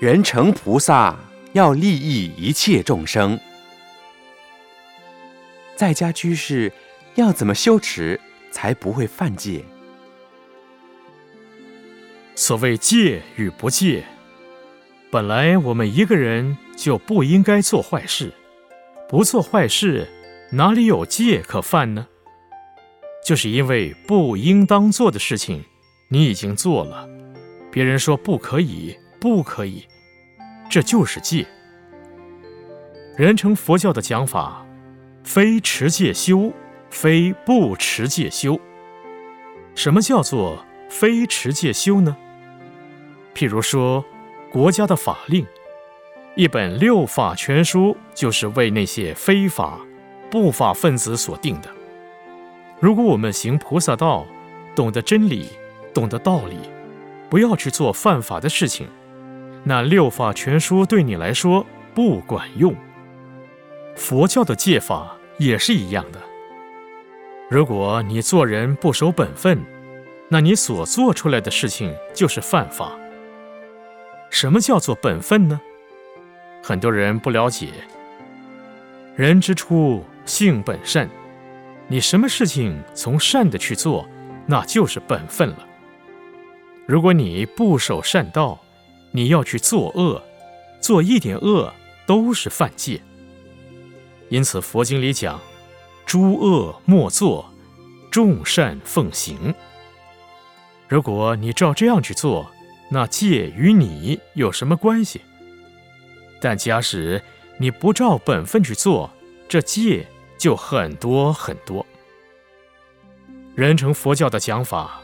人成菩萨要利益一切众生。在家居士要怎么修持才不会犯戒？所谓戒与不戒，本来我们一个人就不应该做坏事，不做坏事哪里有戒可犯呢？就是因为不应当做的事情，你已经做了，别人说不可以，不可以，这就是戒。人成佛教的讲法，非持戒修，非不持戒修。什么叫做非持戒修呢？譬如说，国家的法令，一本六法全书，就是为那些非法、不法分子所定的。如果我们行菩萨道，懂得真理，懂得道理，不要去做犯法的事情，那六法全书对你来说不管用。佛教的戒法也是一样的。如果你做人不守本分，那你所做出来的事情就是犯法。什么叫做本分呢？很多人不了解。人之初，性本善。你什么事情从善的去做，那就是本分了。如果你不守善道，你要去作恶，做一点恶都是犯戒。因此佛经里讲：诸恶莫作，众善奉行。如果你照这样去做，那戒与你有什么关系？但假使你不照本分去做，这戒。就很多很多。人成佛教的讲法，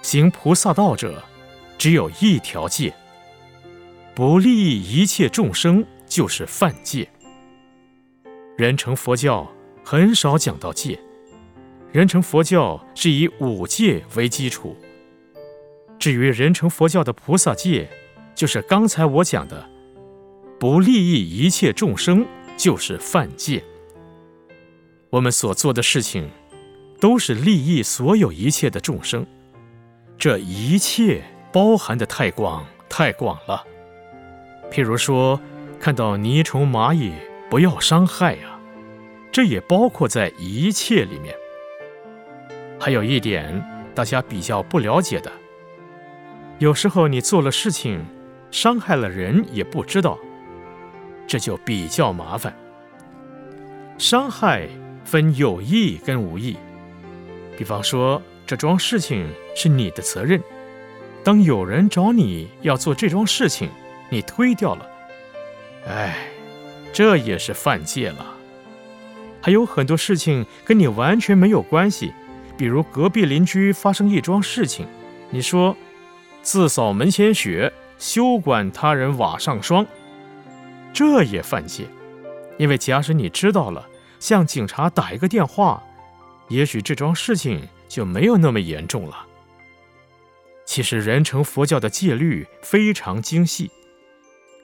行菩萨道者，只有一条戒：不利益一切众生，就是犯戒。人成佛教很少讲到戒，人成佛教是以五戒为基础。至于人成佛教的菩萨戒，就是刚才我讲的，不利益一切众生，就是犯戒。我们所做的事情，都是利益所有一切的众生。这一切包含的太广太广了。譬如说，看到泥虫蚂蚁，不要伤害呀，这也包括在一切里面。还有一点，大家比较不了解的，有时候你做了事情，伤害了人也不知道，这就比较麻烦。伤害。分有意跟无意，比方说这桩事情是你的责任，当有人找你要做这桩事情，你推掉了，哎，这也是犯戒了。还有很多事情跟你完全没有关系，比如隔壁邻居发生一桩事情，你说自扫门前雪，休管他人瓦上霜，这也犯戒，因为假使你知道了。向警察打一个电话，也许这桩事情就没有那么严重了。其实人成佛教的戒律非常精细，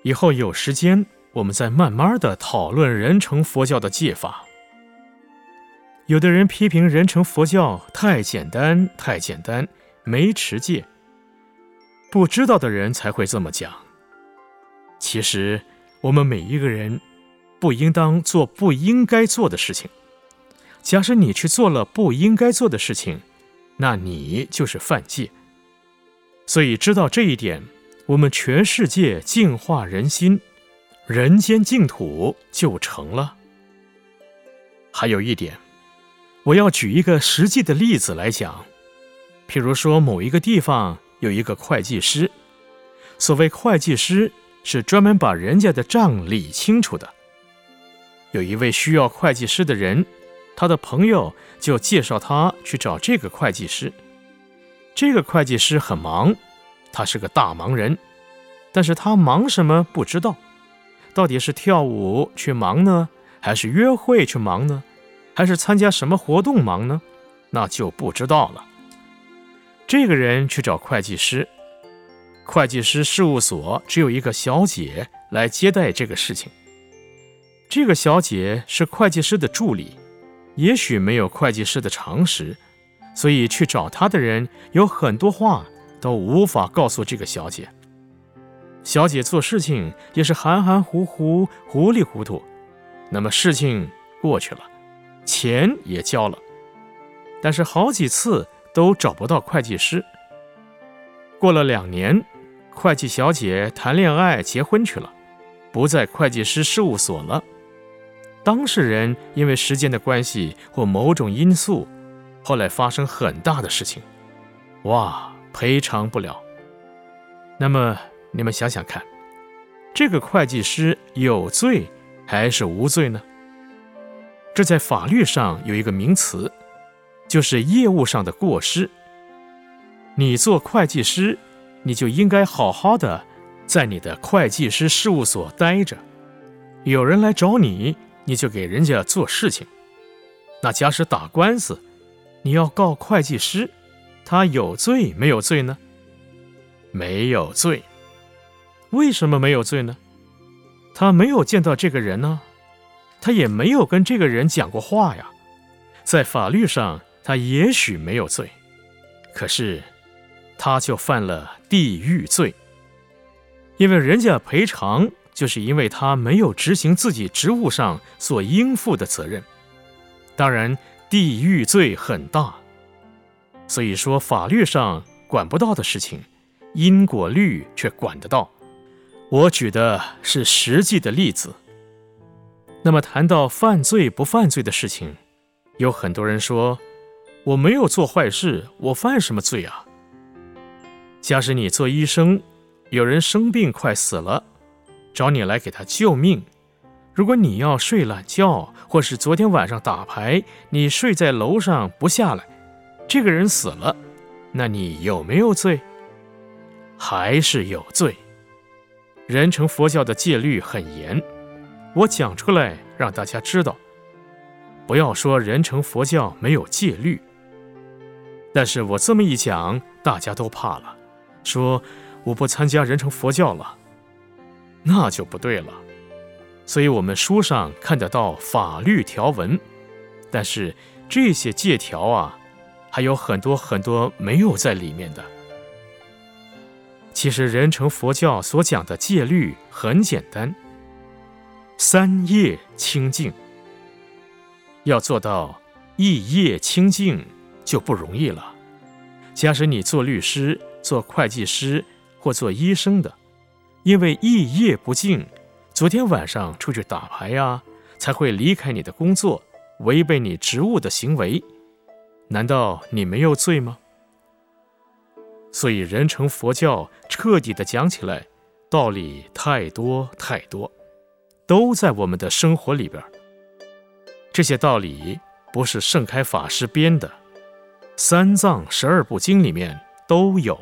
以后有时间我们再慢慢的讨论人成佛教的戒法。有的人批评人成佛教太简单，太简单，没持戒。不知道的人才会这么讲。其实我们每一个人。不应当做不应该做的事情。假使你去做了不应该做的事情，那你就是犯戒。所以知道这一点，我们全世界净化人心，人间净土就成了。还有一点，我要举一个实际的例子来讲。譬如说，某一个地方有一个会计师，所谓会计师是专门把人家的账理清楚的。有一位需要会计师的人，他的朋友就介绍他去找这个会计师。这个会计师很忙，他是个大忙人，但是他忙什么不知道，到底是跳舞去忙呢，还是约会去忙呢，还是参加什么活动忙呢？那就不知道了。这个人去找会计师，会计师事务所只有一个小姐来接待这个事情。这个小姐是会计师的助理，也许没有会计师的常识，所以去找她的人有很多话都无法告诉这个小姐。小姐做事情也是含含糊糊、糊里糊涂，那么事情过去了，钱也交了，但是好几次都找不到会计师。过了两年，会计小姐谈恋爱、结婚去了，不在会计师事务所了。当事人因为时间的关系或某种因素，后来发生很大的事情，哇，赔偿不了。那么你们想想看，这个会计师有罪还是无罪呢？这在法律上有一个名词，就是业务上的过失。你做会计师，你就应该好好的在你的会计师事务所待着。有人来找你。你就给人家做事情，那假使打官司，你要告会计师，他有罪没有罪呢？没有罪。为什么没有罪呢？他没有见到这个人呢，他也没有跟这个人讲过话呀。在法律上，他也许没有罪，可是他就犯了地狱罪，因为人家赔偿。就是因为他没有执行自己职务上所应负的责任，当然地狱罪很大，所以说法律上管不到的事情，因果律却管得到。我举的是实际的例子。那么谈到犯罪不犯罪的事情，有很多人说我没有做坏事，我犯什么罪啊？假使你做医生，有人生病快死了。找你来给他救命。如果你要睡懒觉，或是昨天晚上打牌，你睡在楼上不下来，这个人死了，那你有没有罪？还是有罪。人成佛教的戒律很严，我讲出来让大家知道，不要说人成佛教没有戒律。但是我这么一讲，大家都怕了，说我不参加人成佛教了。那就不对了，所以我们书上看得到法律条文，但是这些借条啊，还有很多很多没有在里面的。其实人成佛教所讲的戒律很简单，三业清净，要做到一业清净就不容易了。假使你做律师、做会计师或做医生的。因为一夜不净，昨天晚上出去打牌呀，才会离开你的工作，违背你职务的行为，难道你没有罪吗？所以人成佛教彻底的讲起来，道理太多太多，都在我们的生活里边。这些道理不是盛开法师编的，《三藏十二部经》里面都有。